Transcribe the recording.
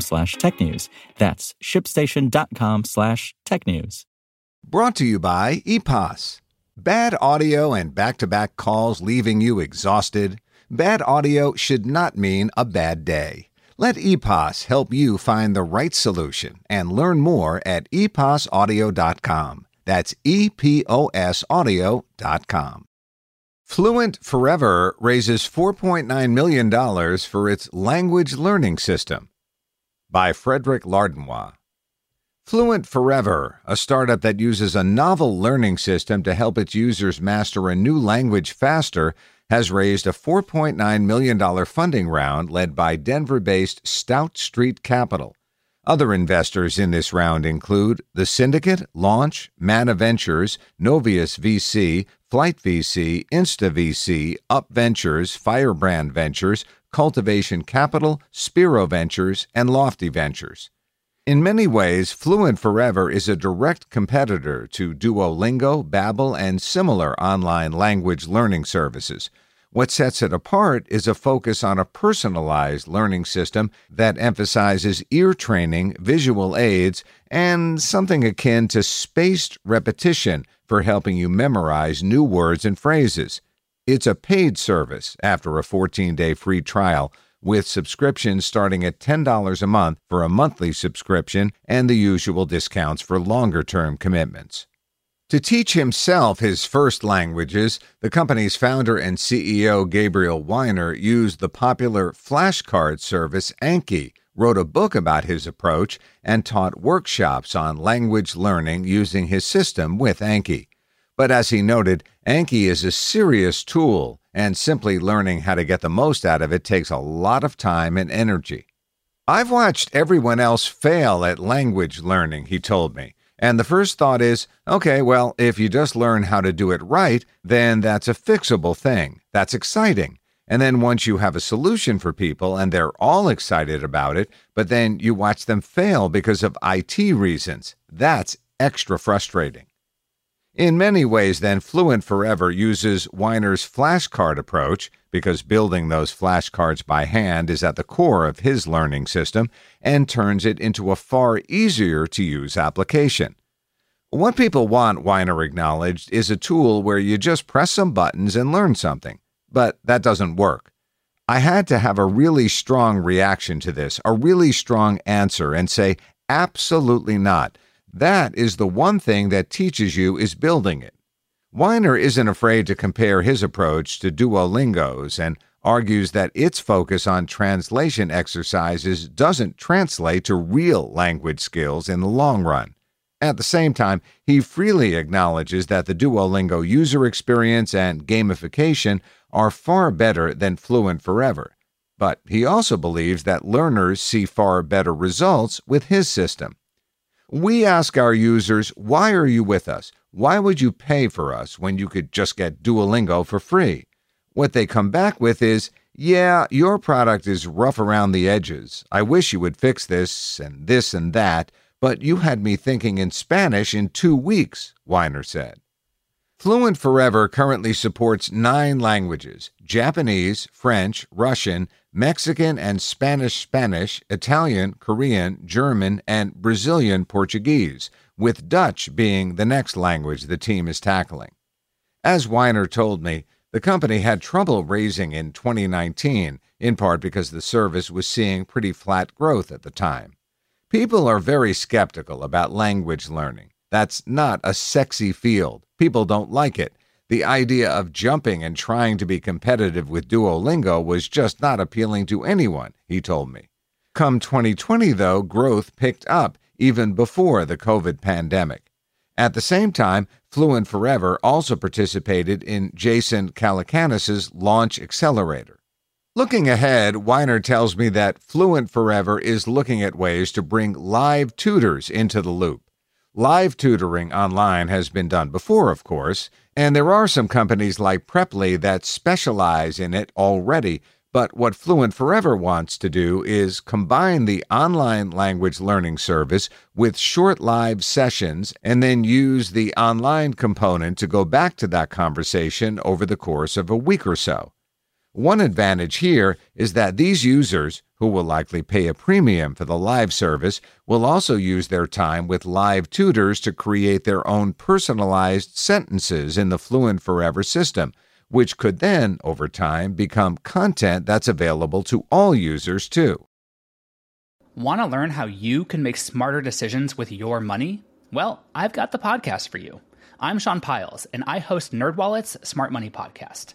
slash technews. That's shipstation.com slash tech news. Brought to you by EPOS. Bad audio and back to back calls leaving you exhausted? Bad audio should not mean a bad day. Let EPOS help you find the right solution and learn more at eposaudio.com. That's E P O S audio.com. Fluent Forever raises $4.9 million for its language learning system. By Frederic Lardinois. Fluent Forever, a startup that uses a novel learning system to help its users master a new language faster, has raised a $4.9 million funding round led by Denver based Stout Street Capital. Other investors in this round include The Syndicate, Launch, Mana Ventures, Noveus VC, Flight VC, Insta VC, Up Ventures, Firebrand Ventures, Cultivation Capital, Spero Ventures, and Lofty Ventures. In many ways, Fluent Forever is a direct competitor to Duolingo, Babbel, and similar online language learning services. What sets it apart is a focus on a personalized learning system that emphasizes ear training, visual aids, and something akin to spaced repetition for helping you memorize new words and phrases. It's a paid service after a 14 day free trial with subscriptions starting at $10 a month for a monthly subscription and the usual discounts for longer term commitments. To teach himself his first languages, the company's founder and CEO Gabriel Wyner used the popular flashcard service Anki, wrote a book about his approach, and taught workshops on language learning using his system with Anki. But as he noted, Anki is a serious tool and simply learning how to get the most out of it takes a lot of time and energy. I've watched everyone else fail at language learning, he told me. And the first thought is okay, well, if you just learn how to do it right, then that's a fixable thing. That's exciting. And then once you have a solution for people and they're all excited about it, but then you watch them fail because of IT reasons, that's extra frustrating. In many ways, then, Fluent Forever uses Wyner's flashcard approach because building those flashcards by hand is at the core of his learning system and turns it into a far easier to use application. What people want, Wyner acknowledged, is a tool where you just press some buttons and learn something. But that doesn't work. I had to have a really strong reaction to this, a really strong answer, and say, absolutely not. That is the one thing that teaches you is building it. Wyner isn't afraid to compare his approach to Duolingo's and argues that its focus on translation exercises doesn't translate to real language skills in the long run. At the same time, he freely acknowledges that the Duolingo user experience and gamification are far better than Fluent Forever. But he also believes that learners see far better results with his system. We ask our users, why are you with us? Why would you pay for us when you could just get Duolingo for free? What they come back with is, yeah, your product is rough around the edges. I wish you would fix this and this and that, but you had me thinking in Spanish in two weeks, Wyner said. Fluent Forever currently supports nine languages Japanese, French, Russian, Mexican and Spanish Spanish, Italian, Korean, German, and Brazilian Portuguese, with Dutch being the next language the team is tackling. As Wyner told me, the company had trouble raising in 2019, in part because the service was seeing pretty flat growth at the time. People are very skeptical about language learning. That's not a sexy field. People don't like it. The idea of jumping and trying to be competitive with Duolingo was just not appealing to anyone, he told me. Come 2020, though, growth picked up, even before the COVID pandemic. At the same time, Fluent Forever also participated in Jason Calacanis' Launch Accelerator. Looking ahead, Wyner tells me that Fluent Forever is looking at ways to bring live tutors into the loop. Live tutoring online has been done before, of course, and there are some companies like Preply that specialize in it already. But what Fluent Forever wants to do is combine the online language learning service with short live sessions and then use the online component to go back to that conversation over the course of a week or so. One advantage here is that these users, who will likely pay a premium for the live service, will also use their time with live tutors to create their own personalized sentences in the Fluent Forever system, which could then, over time, become content that's available to all users too. Want to learn how you can make smarter decisions with your money? Well, I've got the podcast for you. I'm Sean Pyles, and I host NerdWallet's Smart Money Podcast.